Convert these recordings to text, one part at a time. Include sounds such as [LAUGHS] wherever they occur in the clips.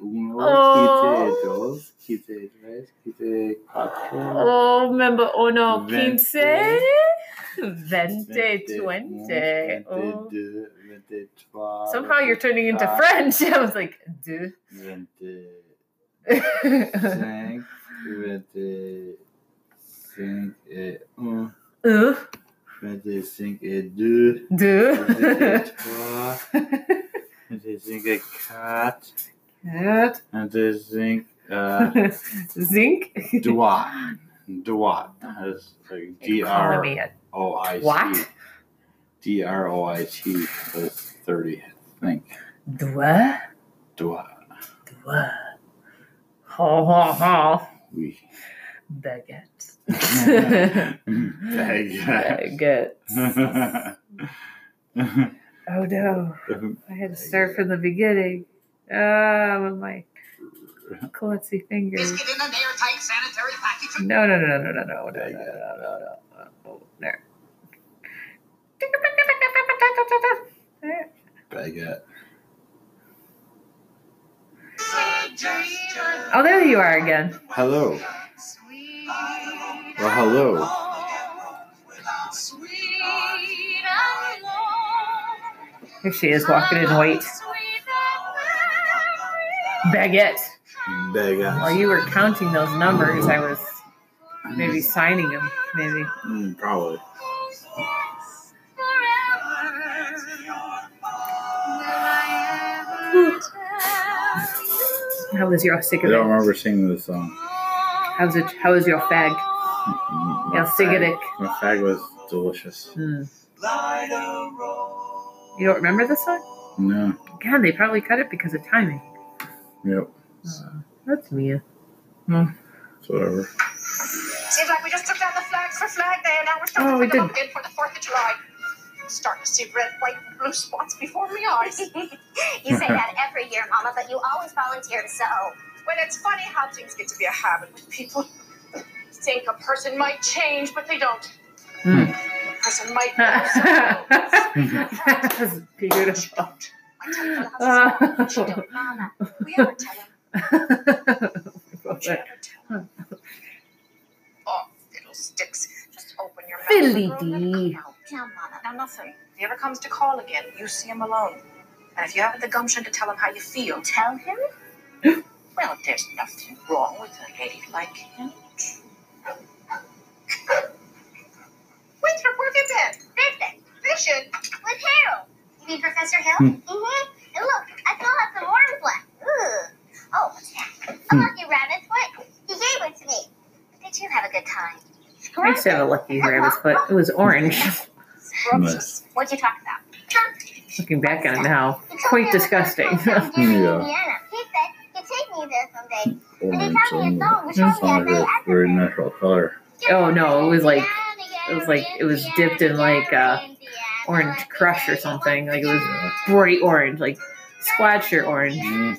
uno, oh. 15, dos, 15, tres, 15, cuatro. Oh, remember uno, 20, 15, 20, Somehow you're turning into French. I was like, duh. 25, 25 et 1. 1. 25 et 2. 2. 25 et 3. 25 et 4. Het. Het is zinc. [LAUGHS] Uh, zinc. Duat. Duat. Dat is D-R-O-I-T. What? D-R-O-I-T. Dat 30, I think. Duat. Duat. Dwa. Ha ha ha. We baguettes. [LAUGHS] Baguettes. [LAUGHS] Oh no. I had to start from the beginning. Ah, with my klutzy fingers. Biscuit in an airtight sanitary package. No, no, no, no, no, no, no, no, no, no, no, no. Oh, there. There. Baguette. Oh, there you are again. Hello. Well, hello. Here she is walking in white. Baguette. Baguette. While you were counting those numbers, I was maybe signing them. Maybe. Mm, probably. How was your cigarette? I don't remember singing this song. How's it? How was your fag? Mm, my cigarette. fag- My fag was delicious. Hmm. You don't remember this song? No. God, they probably cut it because of timing. Yep. Uh, that's me. It's whatever. Seems like we just took down the flags for Flag Day, and now we're starting Oh, to we put them up again for the Fourth of July. Starting to see red, white, and blue spots before my eyes. [LAUGHS] You say that every year, Mama, but you always volunteer to sew. Well, it's funny how things get to be a habit with people. You think a person might change, but they don't. Hmm. A person might know [LAUGHS] that's beautiful. Oh, never D. come Mama. Now, nothing. If he ever comes to call again, you see him alone. And if you haven't the gumption to tell him how you feel, Tell him? well, there's nothing wrong with a lady like him. Winthrop, where have you been? Fishing. Fishing. With Harold. You mean Professor Hill? Hmm. Mm-hmm. And look, I still have some worms left. Ugh. Oh, what's that? A Hmm. lucky rabbit's foot. He gave it to me. Did you have a good time? I used to have a lucky rabbit's foot. It was orange. [LAUGHS] Nice. What'd you talk about? Looking back on it now, He quite disgusting. [LAUGHS] the first time down in Yeah. Indiana. He said he'd take me there someday. Orange tell me a and song which it's not I a know very natural color. Oh, no, it was like- it was like- it was dipped in, like, uh, orange crush or something. Like it was bright orange, like splatter orange. Mm.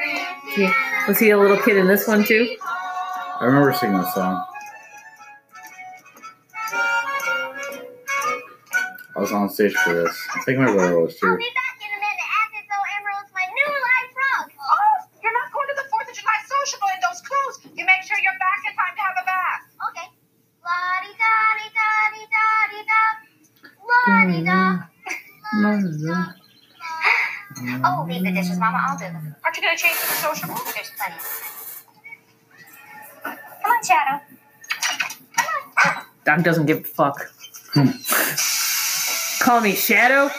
Jerry, Yeah. Indiana. Was he a little kid in this one too? I remember singing this song. I was on stage for this. I think my brother was too. I'll too. be Oh, you're not going to the 4th of July sociable in those clothes. You make sure you're back in time to have a bath. Okay. La-di-da-di-da-di-da. La-di-da. Leave the dishes, Mama. I'll do them. Aren't you going to change to the sociable? There's plenty. Come on, Shadow. Come on. Dog doesn't give a fuck. Hmm. Call me Shadow.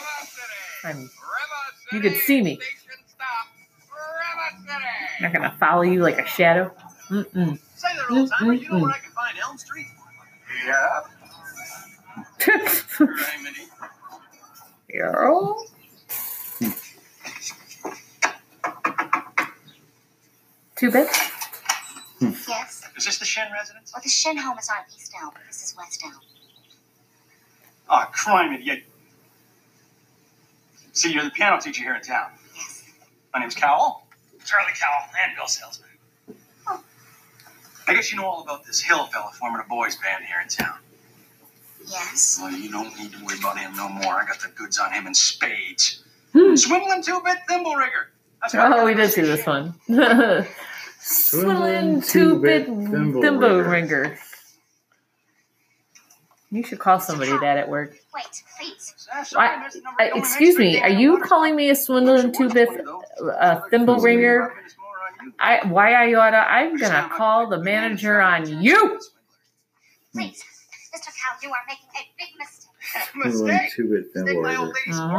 I'm. You could see me. I'm not gonna follow you like a shadow. Mm-mm. Say there, old timer, you know where I can find Elm Street? Yeah. [LAUGHS] Hey, Minnie. Two bits? Yes. Is this the Shinn residence? Well, the Shinn home is on East Elm. But this is West Elm. Oh, crime idiot. See, you're the piano teacher here in town. Yes. My name's Cowell. Charlie Cowell, and Bill salesman. Oh. I guess you know all about this Hill fella forming a boys band here in town. Yes. Well, you don't need to worry about him no more. I got the goods on him in spades. Hmm. Swindling two-bit thimble rigger. That's what Oh, we did see this one. [LAUGHS] Swindling two bit thimble thimble ringer. ringer. You should call somebody that at work. Wait, please. I- I, excuse me, are you calling me a swindling two bit uh, thimble ringer? I why I oughta I'm gonna call the manager on you. Please. Mr. Cow, you are making a big mistake. Mistake. Two bit thimble my old rigger. lady's Uh-huh.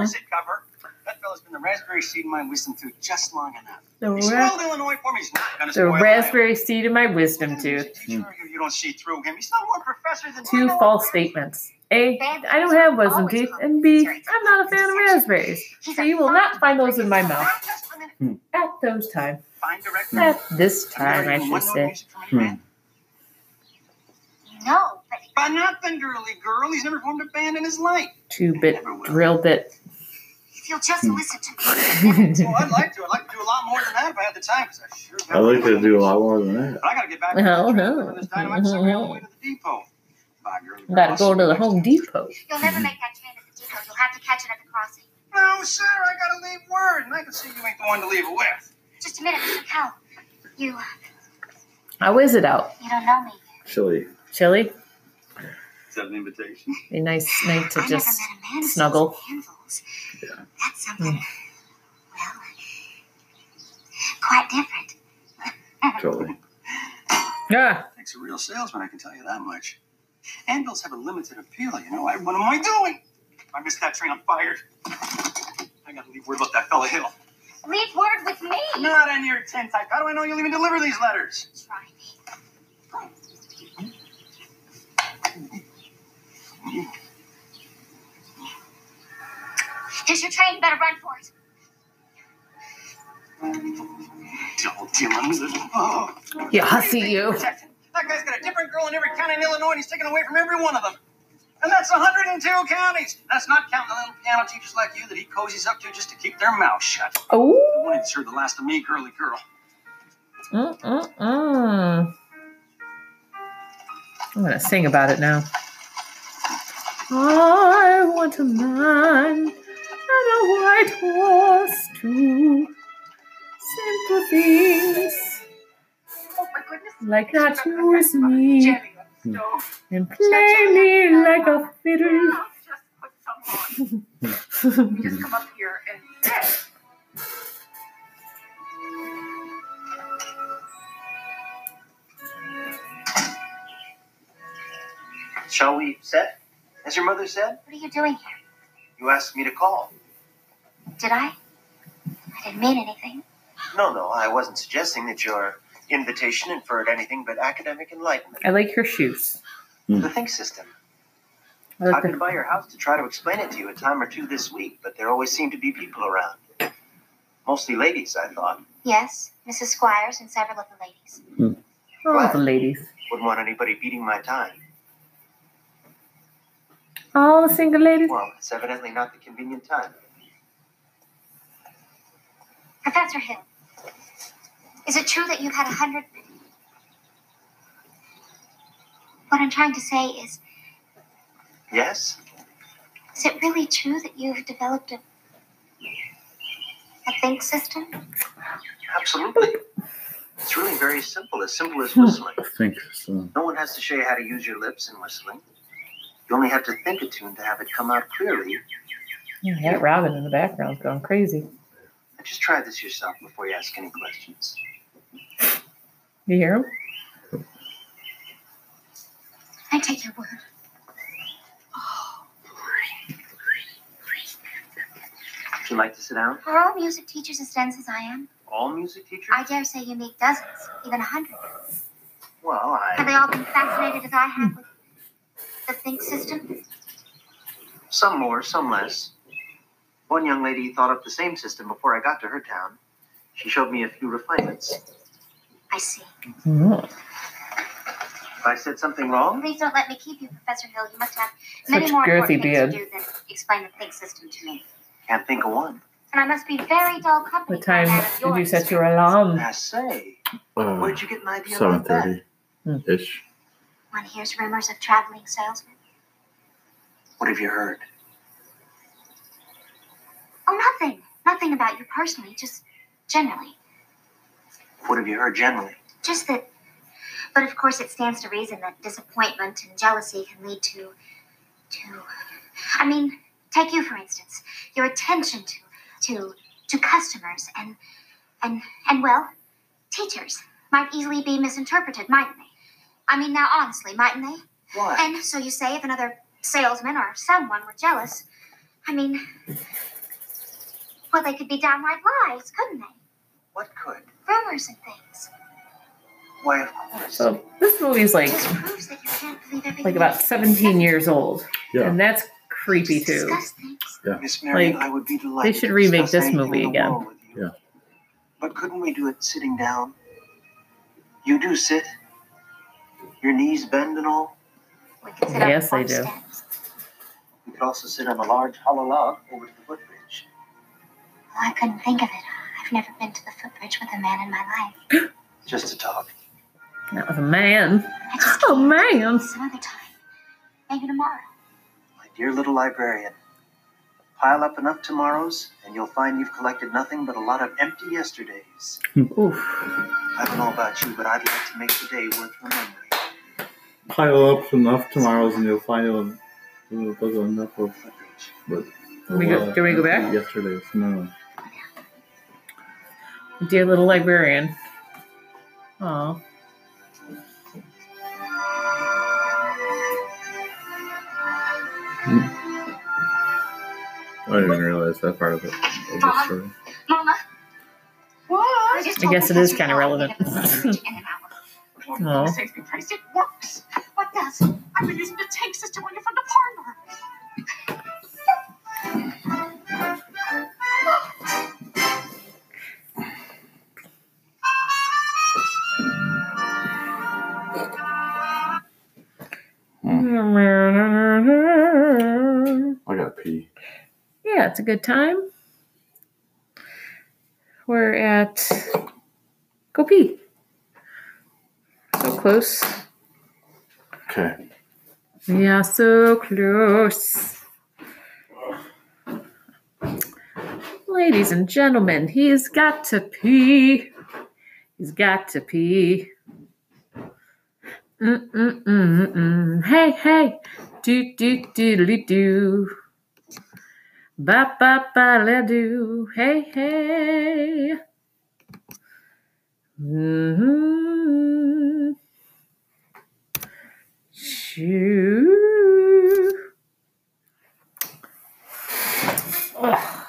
Corset cover. That fella's been the raspberry seed in my wisdom tooth just long enough. The, He ra- spoiled Illinois for me. He's not gonna the spoil raspberry seed in my Iowa. wisdom tooth. Sure, you, you don't see through him. He's no more professor than Two false statements. A, I don't have wisdom teeth, and B, I'm not a fan of raspberries. So you will not find those in my mouth. Just. Hmm. At those time. Fine. At this time, I should say. music from any band? No, but But nothing, girly girl. He's never formed a band in his life. Two bit drill bit. If you'll just hmm. listen to me. [LAUGHS] Well, I'd like to. I'd like to do a lot more than that if I had the time, because I sure got I'd like to do a lot more than that. But I gotta get back Oh, to no. this dynamite sucker on the way to the depot. Bye, girly. Gotta go to the Home Depot. You'll never make that train at the depot. You'll have to catch it at the crossing. No, sir, I gotta leave word, and I can see you ain't the one to leave it with. Just a minute, Mr. Cow. You, uh, How is it out? you don't know me. Chili. Chilly? Is that an invitation? Be nice night to I just never met a man who snuggle. Sells. Yeah. That's something, hmm. well, quite different. [LAUGHS] Totally. Yeah. Makes a real salesman, I can tell you that much. Anvils have a limited appeal, you know. I, what am I doing? If I miss that train, I'm fired. I gotta leave word about that fella Hill. Leave word with me. Not on your tin type. How do I know you'll even deliver these letters? Try me. Mm-hmm. Mm-hmm. Mm-hmm. Here's your train. You better run for it. Double Dylan. Oh. Yeah, I see you. That guy's got a different girl in every county in Illinois, and he's taken away from every one of them. And that's 102 counties. That's not counting the little piano teachers like you that he cozies up to just to keep their mouths shut. The Oh. one who'd serve the last of me, girly girl. Mm-mm-mm. I'm gonna sing about it now. I want a man and a white horse too. Simple things Oh my goodness. like not yours me Jenny, let's hmm. go. and play me like a fiddle. Just put some on. [LAUGHS] You just come up here and sit. Shall we set? As your mother said, What are you doing here? You asked me to call. Did I? I didn't mean anything. No, no, I wasn't suggesting that your invitation inferred anything but academic enlightenment. I like your shoes. Hmm. The think system. I like I've the, been by your house to try to explain it to you a time or two this week, but there always seem to be people around. Mostly ladies, I thought. Yes, Mrs. Squires and several of the ladies. Hmm. all the ladies. Wouldn't want anybody beating my time. All the single ladies. Well, it's evidently not the convenient time. Professor Hill, is it true that you've had a hundred? What I'm trying to say is, Yes? is it really true that you've developed a a think system? Absolutely. It's really very simple, as simple as hmm. whistling. I think so. No one has to show you how to use your lips in whistling. You only have to think a tune to have it come out clearly. Yeah, that Robin in the background's going crazy. Just try this yourself before you ask any questions. Do You hear him? I take your word. Oh. Would you like to sit down? Are all music teachers as dense as I am? All music teachers? I dare say you meet dozens, even a hundred. Well, Have they all been fascinated as I have with the think system? Some more, some less. One young lady thought up the same system before I got to her town. She showed me a few refinements. I see. Mm, If I said something wrong, Please don't let me keep you, Professor Hill. You must have Such many more girthy important things beard. to do than explain the think system to me. can't think of one. And I must be very dull company. What for time man did you set your alarm? I say, Uh, where'd you get an idea seven about that? thirty ish. One hears rumors of traveling salesmen. What have you heard? Oh, nothing. Nothing about you personally, just generally. What have you heard generally? Just that. But of course, it stands to reason that disappointment and jealousy can lead to. to. I mean, take you for instance. Your attention to. to. to customers and. and. and, well, teachers might easily be misinterpreted, mightn't they? I mean, now, honestly, mightn't they? Why? And so you say if another salesman or someone were jealous, I mean, well, they could be downright lies, couldn't they? what could? Rumors and things. Why, of course. So this movie's like Just proves that you can't believe everything. like about 17 years old, Yeah. and that's creepy too. Discuss things. Miss Marion, like, I would be delighted. they should remake this movie again. world with you. Yeah. But couldn't we do it sitting down? You do sit. Your knees bend and all. We could sit on Yes, they do. steps. We could also sit on a large hollow log over to the footbridge. Well, I couldn't think of it. I've never been to the footbridge with a man in my life. [GASPS] Just to talk. That was a man. I just [GASPS] Oh can't. man. Some other time. Maybe tomorrow. My dear little librarian. Pile up enough tomorrows, and you'll find you've collected nothing but a lot of empty yesterdays. Oof. I don't know about you, but I'd like to make the day worth remembering. Pile up enough tomorrows and you'll find it it doesn't enough of but Do we go- uh, do we go back? Yesterday's no. Dear little librarian. Oh. I didn't even realize that part of it of the story. Mama, I just I told guess it is kinda relevant. made up the footbridge in an hour. For No. goodness sakes, be praised. It works. What does? I've been using the think system on you from the parlor. I gotta pee. Yeah, it's a good time. We're at Go Pee. So close. Okay. Yeah, so close. Ladies and gentlemen, he's got to pee. He's got to pee. Mm-mm-mm-mm. Hey, hey. Do, do, doodly do. Ba, ba, ba, la, do. Hey, hey. Mm-hmm. Shoo. Ugh.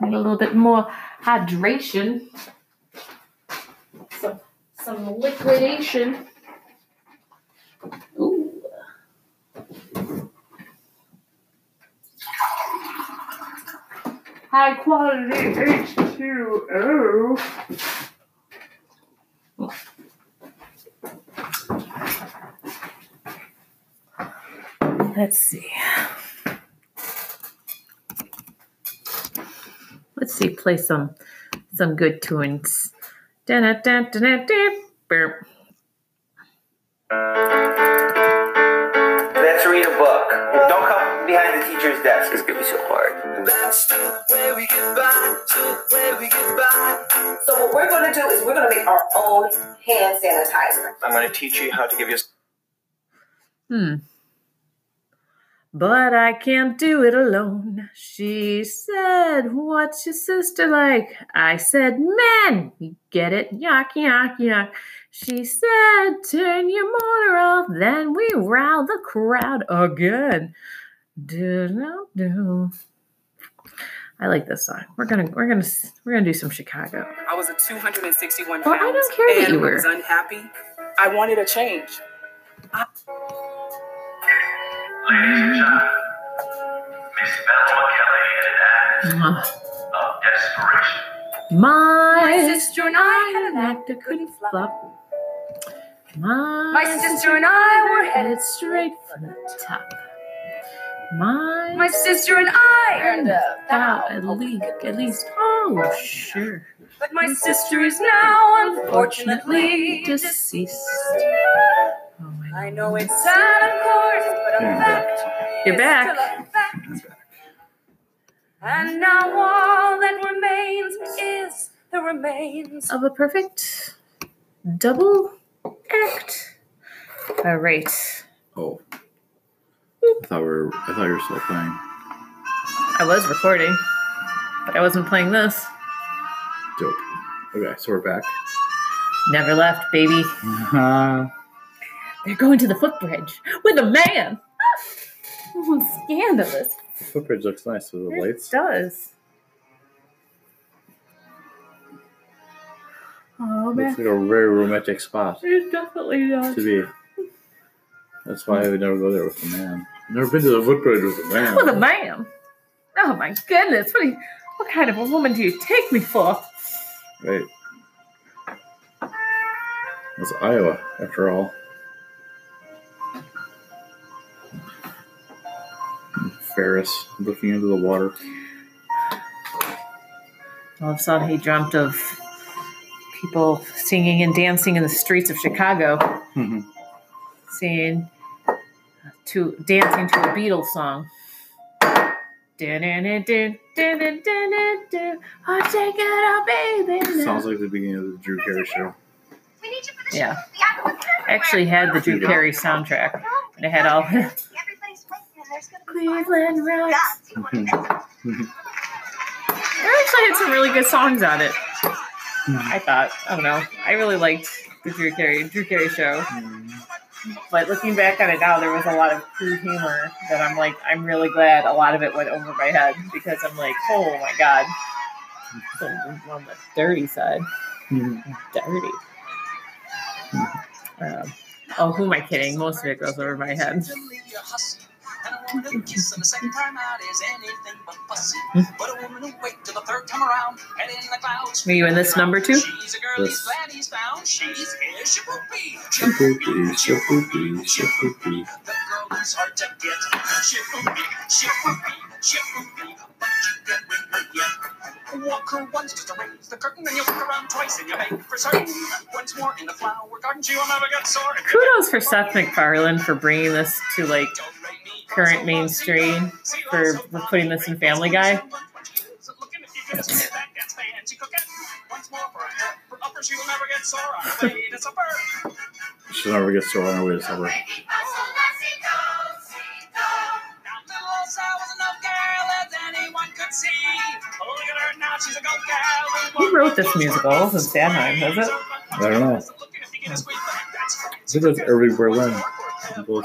Need a little bit more hydration. Some, some liquidation. Ooh. High quality H2O. Let's see. Let's see. Play some some good tunes. Burp. Let's read a book. Don't come behind the teacher's desk. It's gonna be so hard. That's the way we get by. The way we get by. So what we're going to do is we're going to make our own hand sanitizer. I'm gonna teach you how to give your Hmm. But I can't do it alone. She said, What's your sister like? I said, Men. You get it? Yuck, yuck, yuck. She said, Turn your motor off. Then we rile the crowd again. Do, do, do. I like this song. We're gonna we're gonna we're gonna do some Chicago. I was a 261 Well, I don't care that you were. was unhappy. I wanted a change. Ladies and Miss Bella McKelly in an act Mwah. of desperation. My, sister and I had an act that couldn't flop. My, My sister and I were headed straight for the top. My, My sister and I earned a thou at a least, at least, oh, sure. But my sister is now unfortunately deceased. Oh my I know it's sad, of course, but a Yeah, I'm fact. You're back. fact. And now all that remains is the remains. of a perfect double act. All right. Oh. I thought we were. I thought you were still playing. I was recording, but I wasn't playing this. Dope. Okay, so we're back. Never left, baby. Uh, [LAUGHS] They're going to the footbridge with a man. [LAUGHS] Scandalous. the footbridge looks nice with the It lights. does. Oh Looks man, like a very romantic spot it definitely does. to be. That's why I would never go there with a man. Never been to the footbridge with a man. With a man. Oh my goodness! What? Are you, what kind of a woman do you take me for? Right. It's Iowa, after all. Ferris looking into the water. All of a sudden, he dreamt of people singing and dancing in the streets of Chicago, mm-hmm. singing to dancing to a Beatles song. Oh, take it out, baby. Sounds like the beginning of the Drew Carey show. We need you for the Yeah. show. The I actually had the Drew Carey soundtrack, and it had all [LAUGHS] Cleveland Rocks. Mm-hmm. God, do you want to miss it? It actually had some really good songs on it. Mm-hmm. I thought. I don't know. I really liked the Drew Carey Drew Carey show. Mm-hmm. But looking back on it now, there was a lot of crude humor that I'm like, I'm really glad a lot of it went over my head because I'm like, oh my god, It's on the dirty side, dirty. Um, oh, who am I kidding? Most of it goes over my head. And a woman who kiss on the second time out is anything but fussy. Hmm. But a woman who wait till the third time around, head in the clouds. Are you in this number too? She's a girl, he's glad he's found. She's his shipoopi. Shipoopi, shipoopi, shipoopi. The girl who's hard to get. Shipoopi, shipoopi, shipoopi. But you can't win her yet. Walk her once just to raise the curtain, and you look around twice, and you make for certain. Once more in the flower garden, she will never get sore. Kudos for Seth MacFarlane for bringing this to like current mainstream for, for putting this in Family Guy. She'll never get sore on her way to supper. Who wrote this musical? It wasn't Sondheim, was it? I don't know. I think it's Irving Berlin. Both.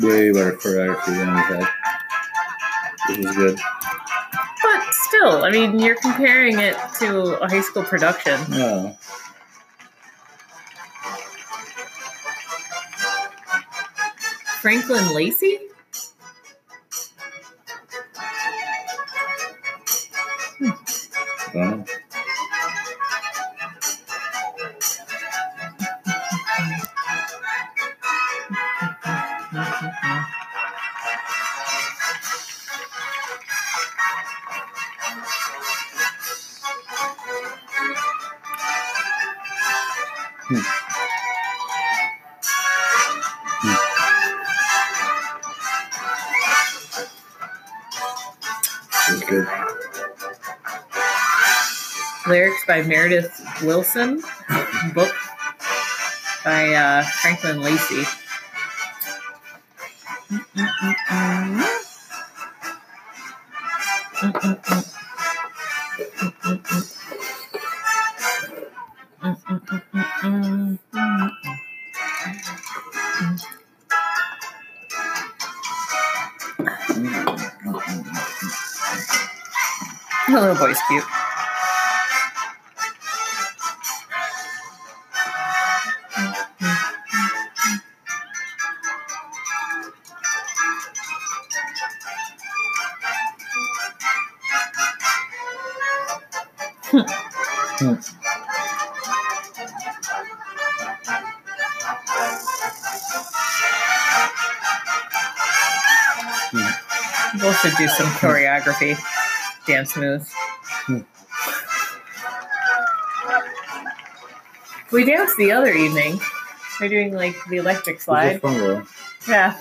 Way better choreography than we had. This is good. But still, I mean, you're comparing it to a high school production. Yeah. Franklin Lacey? This is good. Lyrics by Meredith Willson. Book by uh, Franklin Lacey. The boy's cute. Both should do some choreography, dance moves. We danced the other evening. We're doing like the electric It was slide. fun though. Yeah.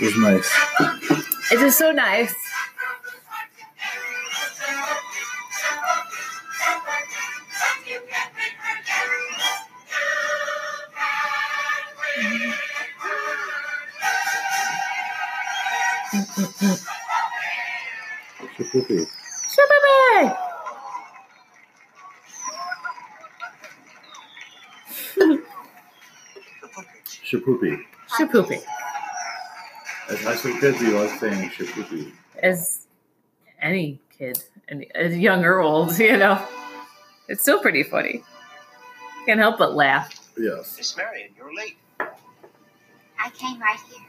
It was nice. It is so nice. Shipoopi. Shipoopi. As high school kids, we like saying shipoopi. As any kid, and as young or old, [LAUGHS] you know. It's still pretty funny. Can't help but laugh. Yes. Miss Marion, you're late. I came right here.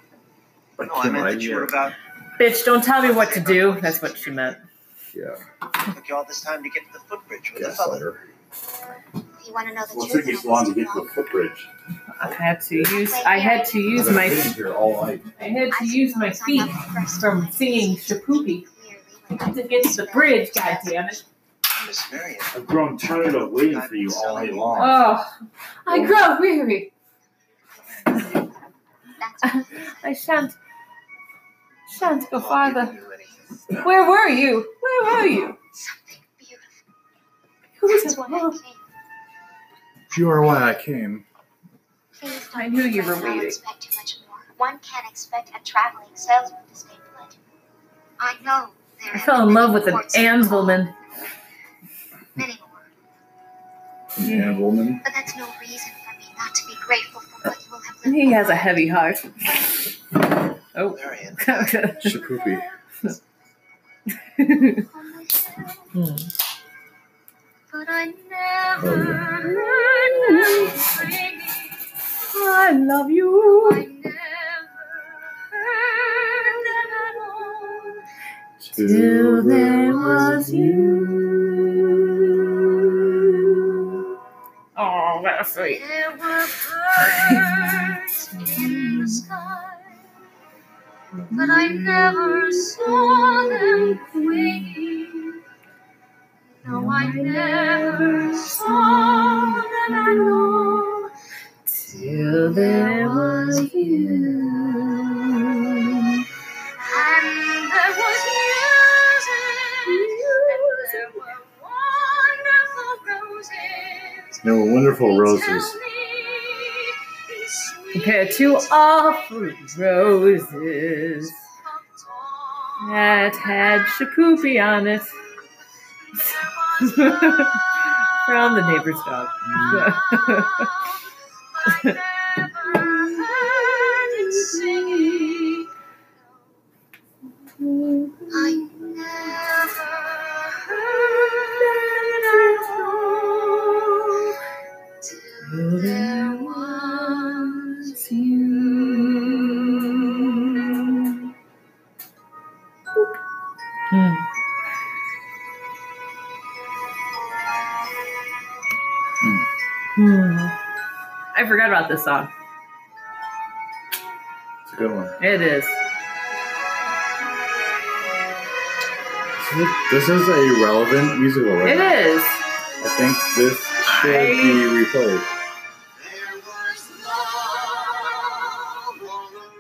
Like No, I Kim meant that you were about. Bitch, don't tell me what to do. That's what she meant. Yeah. Took you all this time to get to the footbridge with the fella. Gaslighter. If you want to know the Well, it truth, took you then so long to get to the footbridge. I had to use. I had to use my. been sitting here all night. I had to use my suppose I'm feet not the first from one to singing see Shipoopi to get to the bridge. God damn it! Miss Marion. I've grown tired of waiting for you all night long. Oh, I oh. grow weary. [LAUGHS] I shan't. Shan't go Oh, farther. you can do anything. Where were you? Where were you? something beautiful. Who's That's it? Why You are why I came. I don't knew you were don't waiting. expect too much more. One can't expect a traveling salesman to stay put. I know there I fell in love with an ports of Anvilman. call, Many more. Man, woman. But that's no reason for me not to be grateful for what you will have lived He has a heavy heart. Oh. Marion. [LAUGHS] Shipoopi. [LAUGHS] Hmm. But I never Oh, singing. I love you. I never heard at all. Till there was you. Oh, that's sweet. There were birds in the sky, but I never saw them winging. No, I never saw them at all. Till there was you. And there was music, and there were wonderful roses. There were wonderful roses. Compared to all fruit roses that had shipoopi on it. From the neighbor's dog. Ah. [LAUGHS] I forgot about this song. It's a good one. It is. This is a relevant musical right It now. is. I think this should be replayed.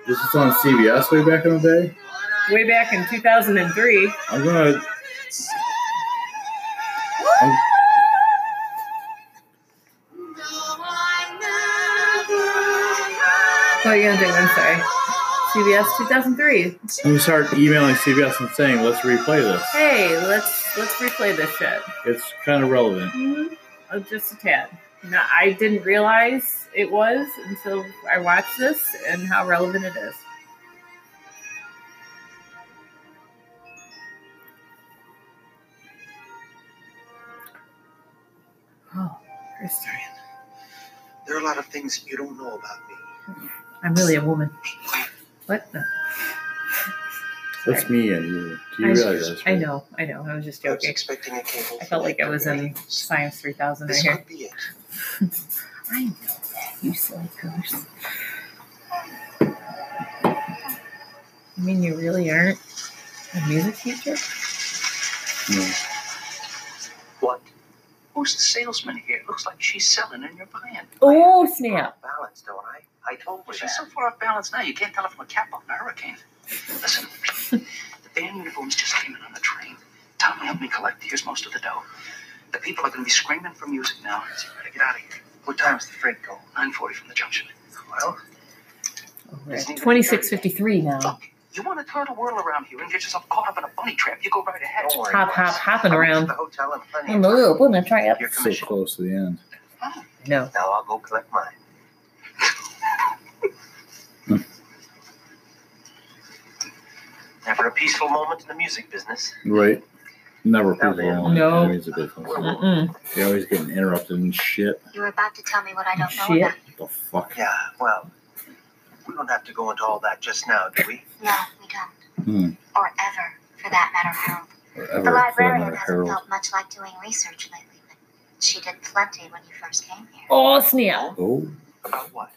This was on CBS way back in the day. Way back in 2003. I'm gonna. I'm, What are you gonna do? I'm sorry. CBS 2003. I'm gonna start emailing CBS and saying, "Let's replay this." Hey, let's let's replay this shit. It's kind of relevant. Mhm. Uh, Just a tad. No, I didn't realize it was until I watched this and how relevant it is. Oh, Christian. There are a lot of things you don't know about me. [LAUGHS] I'm really a woman. What? No. That's me and you. Do you I, realize this? I know, I know. I was just I was joking. expecting a cable. I felt like I was in Science 3000 right here. could be it. [LAUGHS] I know that, you silly goose. You mean you really aren't a music teacher? No. What? Who's the salesman here? Looks like she's selling and you're buying. Oh, snap. Balance, don't I? I told you Well, that. she's so far off balance now, you can't tell her from a cap off a hurricane. Listen, the band uniforms just came in on the train. Tom will help me collect. Here's most of the dough. The people are going to be screaming for music now. So you better get out of here. What time's the freight go? 9.40 from the junction. Well, We're at 2653 now. You want to turn the world around here and get yourself caught up in a bunny trap, you go right ahead. don't worry. Hop, boss. hop, hopping around. The hotel in plenty I'm of a time. little gonna try up. Your So close to the end. No. Now I'll go collect mine. Never a peaceful moment in the music business. Right. Never people on No. music business. Mm-mm. You're always getting interrupted and shit. You were about to tell me what I don't know Shit. about. What the fuck? Yeah, well, we don't have to go into all that just now, do we? No, we don't. Hmm. Or ever, for that matter, Harold. Whatever. the librarian matter, hasn't Harold. felt much like doing research lately, but she did plenty when you first came here. Oh, snap. Oh. About what?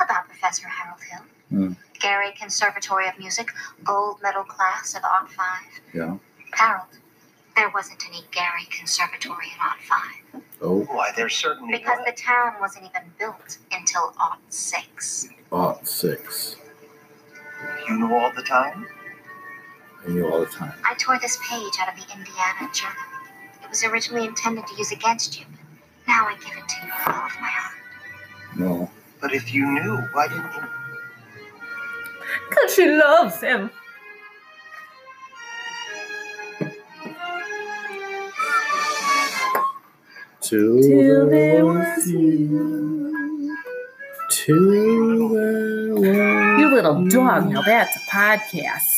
About Professor Harold Hill. Hmm. Gary Conservatory of Music, gold medal class of Art 5. Yeah. Harold, there wasn't any Gary Conservatory in Art 5 Oh. Why, there's certainly because the town wasn't even built until Art 6. Art six. You knew all the time? I knew all the time. I tore this page out of the Indiana Journal. It was originally intended to use against you, but now I give it to you with all of my heart. No. But if you knew, why didn't you? Because she loves him. Till, Till there there was was you. Till there was You little dog. Now that's a podcast.